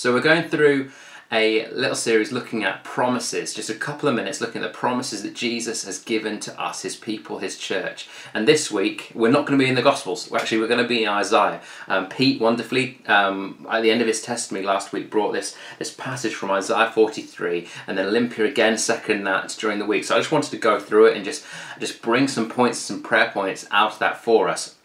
So we're going through a little series looking at promises, just a couple of minutes looking at the promises that Jesus has given to us, his people, his church. And this week, we're not going to be in the Gospels. Actually, we're going to be in Isaiah. Um, Pete wonderfully, um, at the end of his testimony last week, brought this, this passage from Isaiah 43, and then Olympia again second that during the week. So I just wanted to go through it and just, just bring some points, some prayer points out of that for us.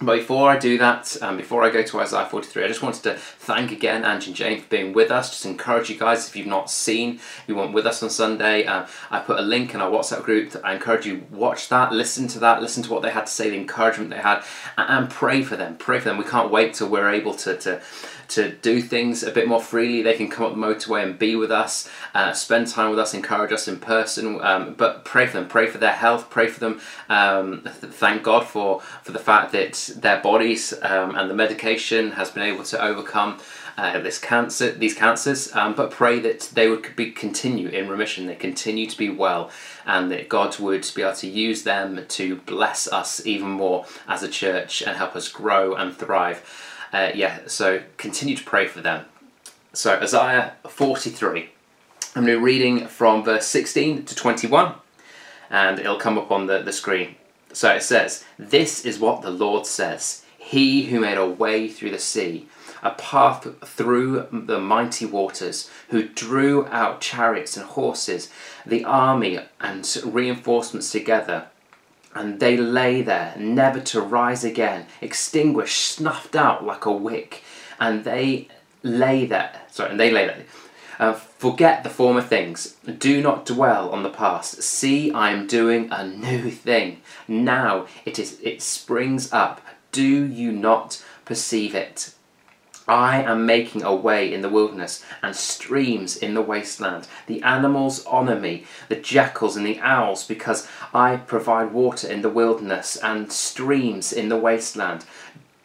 But before I do that, um, before I go to Isaiah 43, I just wanted to thank again Angie and Jane for being with us. Just encourage you guys, if you've not seen, if you weren't with us on Sunday, uh, I put a link in our WhatsApp group. I encourage you watch that, listen to that, listen to what they had to say, the encouragement they had, and, and pray for them. Pray for them. We can't wait till we're able to, to to do things a bit more freely. They can come up the motorway and be with us, uh, spend time with us, encourage us in person. Um, but pray for them, pray for their health, pray for them. Um, thank God for for the fact that their bodies um, and the medication has been able to overcome. Uh, this cancer, these cancers, um, but pray that they would be continue in remission, they continue to be well, and that God would be able to use them to bless us even more as a church and help us grow and thrive. Uh, yeah, so continue to pray for them. So, Isaiah 43. I'm going to be reading from verse 16 to 21, and it'll come up on the, the screen. So it says, This is what the Lord says He who made a way through the sea, a path through the mighty waters, who drew out chariots and horses, the army and reinforcements together and they lay there, never to rise again, extinguished, snuffed out like a wick, and they lay there. Sorry, and they lay there. Uh, forget the former things. Do not dwell on the past. See, I am doing a new thing. Now it is. It springs up. Do you not perceive it? I am making a way in the wilderness and streams in the wasteland. The animals honour me, the jackals and the owls, because I provide water in the wilderness and streams in the wasteland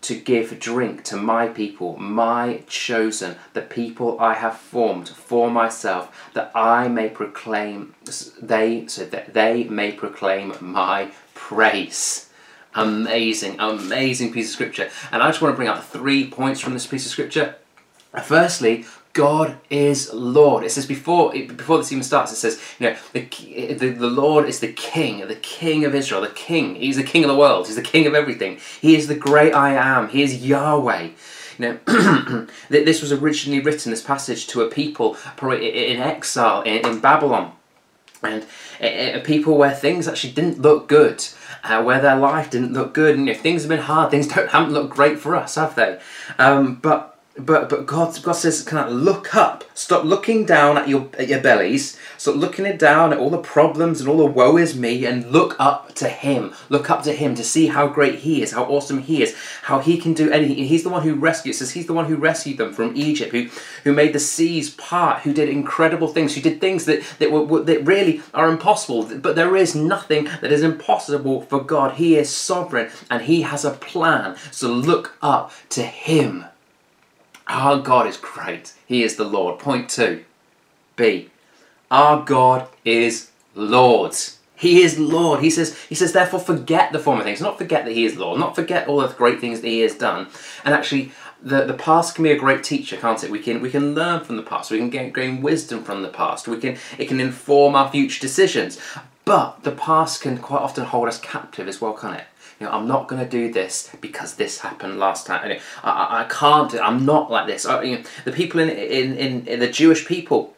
to give drink to my people, my chosen, the people I have formed for myself, that I may proclaim they so that they may proclaim my praise. Amazing, amazing piece of scripture. And I just want to bring out three points from this piece of scripture. Firstly, God is Lord. It says before before this even starts, it says, you know, the, the, the Lord is the King, the King of Israel, the King. He's the King of the world. He's the King of everything. He is the great I am. He is Yahweh. You know, this was originally written, this passage, to a people probably in exile in, in Babylon. And uh, people where things actually didn't look good uh, where their life didn't look good, and if things have been hard, things don't haven't looked great for us, have they? Um, but but but God God says, "Can I look up? Stop looking down at your at your bellies. Stop looking it down at all the problems and all the woe is me, and look up to Him. Look up to Him to see how great He is, how awesome He is, how He can do anything. He's the one who rescued. Says He's the one who rescued them from Egypt, who who made the seas part, who did incredible things, who did things that that were that really are impossible. But there is nothing that is impossible for God. He is sovereign, and He has a plan. So look up to Him. Our God is great. He is the Lord. Point two. B. Our God is Lord. He is Lord. He says, he says, therefore forget the former things. Not forget that he is Lord. Not forget all the great things that he has done. And actually, the, the past can be a great teacher, can't it? We can we can learn from the past. We can gain, gain wisdom from the past. We can it can inform our future decisions. But the past can quite often hold us captive as well, can't it? You know, I'm not going to do this because this happened last time. I, I, I can't. I'm not like this. I, you know, the people in, in, in, in the Jewish people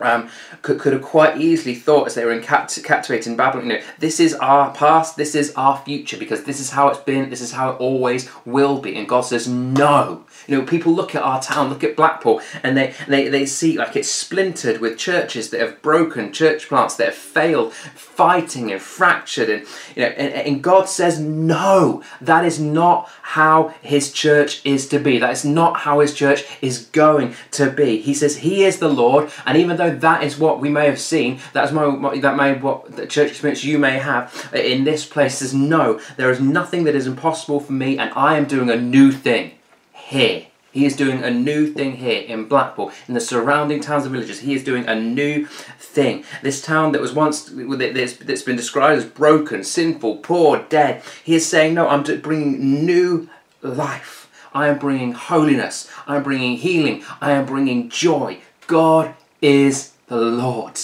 um, could, could have quite easily thought as they were in capt- captivated in Babylon, you know, this is our past, this is our future, because this is how it's been, this is how it always will be. And God says, no. You know, people look at our town, look at Blackpool, and they, they, they see like it's splintered with churches that have broken, church plants that have failed, fighting and fractured. And, you know, and, and God says, no, that is not how His church is to be. That is not how His church is going to be. He says, He is the Lord, and even though that is what we may have seen, that is my, that may what the church experience you may have in this place says, no, there is nothing that is impossible for me, and I am doing a new thing here. He is doing a new thing here in Blackpool, in the surrounding towns and villages. He is doing a new thing. This town that was once that's been described as broken, sinful, poor, dead. He is saying, "No, I'm bringing new life." I am bringing holiness. I am bringing healing. I am bringing joy. God is the Lord.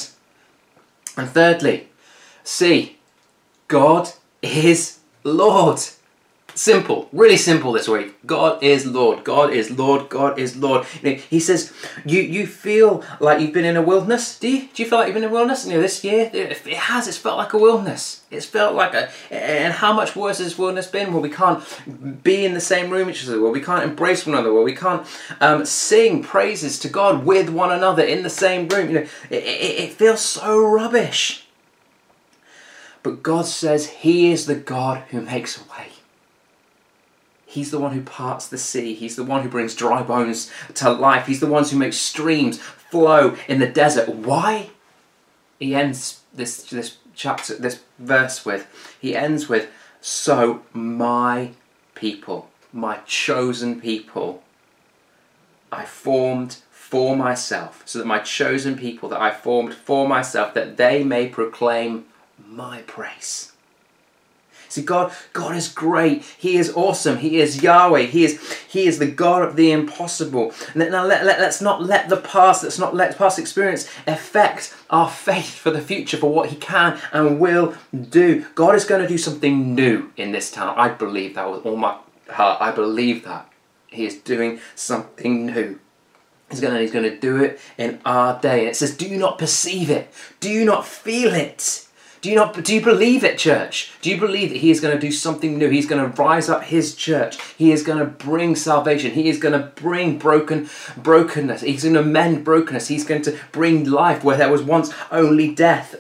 And thirdly, see, God is Lord. Simple, really simple this week. God is Lord. God is Lord. God is Lord. You know, he says, you you feel like you've been in a wilderness. Do you? Do you feel like you've been in a wilderness? You know, this year it has. It's felt like a wilderness. It's felt like a. And how much worse has wilderness been? Well, we can't be in the same room each other. Well, we can't embrace one another. Well, we can't um, sing praises to God with one another in the same room. You know, it, it, it feels so rubbish. But God says He is the God who makes a way. He's the one who parts the sea. He's the one who brings dry bones to life. He's the one who makes streams flow in the desert. Why? He ends this this chapter, this verse with. He ends with, "So my people, my chosen people, I formed for myself, so that my chosen people that I formed for myself, that they may proclaim my praise." See, God, God is great. He is awesome. He is Yahweh. He is, he is the God of the impossible. Now let, let, let's not let the past, let's not let past experience affect our faith for the future, for what He can and will do. God is going to do something new in this town. I believe that with all my heart. I believe that. He is doing something new. He's going to, he's going to do it in our day. And it says, Do you not perceive it? Do you not feel it? Do you not do you believe it, church? Do you believe that he is going to do something new? He's going to rise up his church. He is going to bring salvation. He is going to bring broken brokenness. He's going to mend brokenness. He's going to bring life where there was once only death.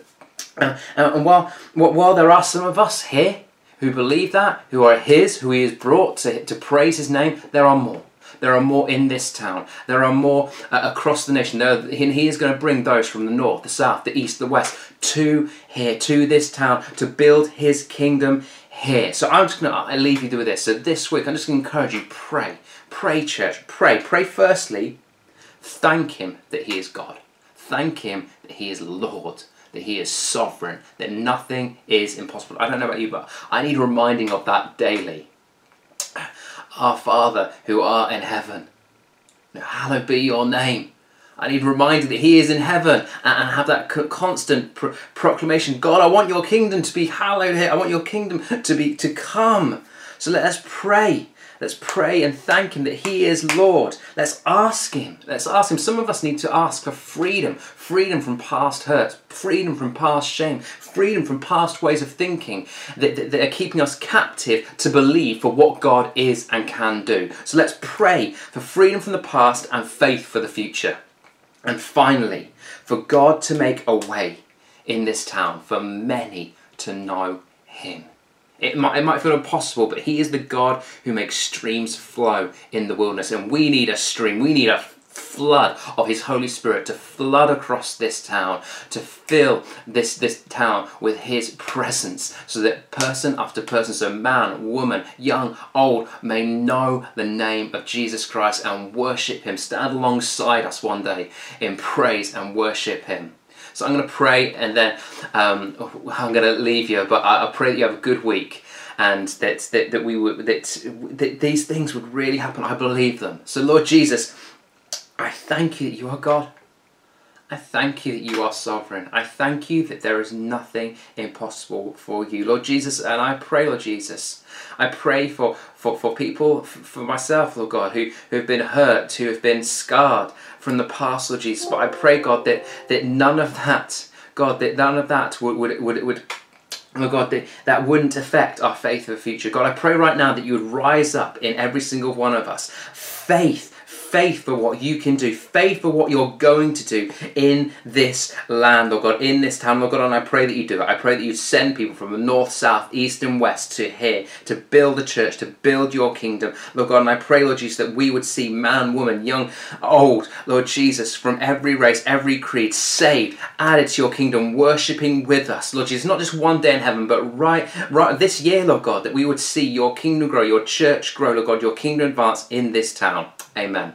Uh, uh and while while there are some of us here who believe that, who are his, who he has brought to, to praise his name, there are more. There are more in this town. There are more uh, across the nation. There, he is going to bring those from the north, the south, the east, the west to here, to this town, to build his kingdom here. So I'm just going to leave you with this. So this week, I'm just going to encourage you pray. Pray, church. Pray. Pray firstly, thank him that he is God. Thank him that he is Lord that he is sovereign, that nothing is impossible. I don't know about you, but I need reminding of that daily. Our Father who art in heaven, hallowed be your name. I need reminding that He is in heaven and have that constant pro- proclamation. God, I want Your kingdom to be hallowed here. I want Your kingdom to be to come. So let us pray Let's pray and thank Him that He is Lord. Let's ask Him. Let's ask Him. Some of us need to ask for freedom freedom from past hurt, freedom from past shame, freedom from past ways of thinking that, that, that, are keeping us captive to believe for what God is and can do. So let's pray for freedom from the past and faith for the future. And finally, for God to make a way in this town for many to know Him. It might, it might feel impossible, but He is the God who makes streams flow in the wilderness. And we need a stream, we need a flood of His Holy Spirit to flood across this town, to fill this, this town with His presence, so that person after person, so man, woman, young, old, may know the name of Jesus Christ and worship Him, stand alongside us one day in praise and worship Him. So I'm going to pray and then um, I'm going to leave you, but I, I pray that you have a good week and that, that, that we would that, that these things would really happen. I believe them. So Lord Jesus, I thank you that you are God. I thank you that you are sovereign. I thank you that there is nothing impossible for you, Lord Jesus. And I pray, Lord Jesus, I pray for, for, for people, for myself, Lord God, who, who have been hurt, who have been scarred from the past, Lord Jesus. But I pray, God, that, that none of that, God, that none of that would, would, would, would Oh God, that, that wouldn't affect our faith of the future. God, I pray right now that you would rise up in every single one of us. Faith faith for what you can do, faith for what you're going to do in this land, Lord God, in this town, Lord God, and I pray that you do that. I pray that you send people from the north, south, east, and west to here to build the church, to build your kingdom, Lord God, and I pray, Lord Jesus, that we would see man, woman, young, old, Lord Jesus, from every race, every creed, saved, added to your kingdom, worshipping with us, Lord Jesus, not just one day in heaven, but right, right this year, Lord God, that we would see your kingdom grow, your church grow, Lord God, your kingdom advance in this town. Amen.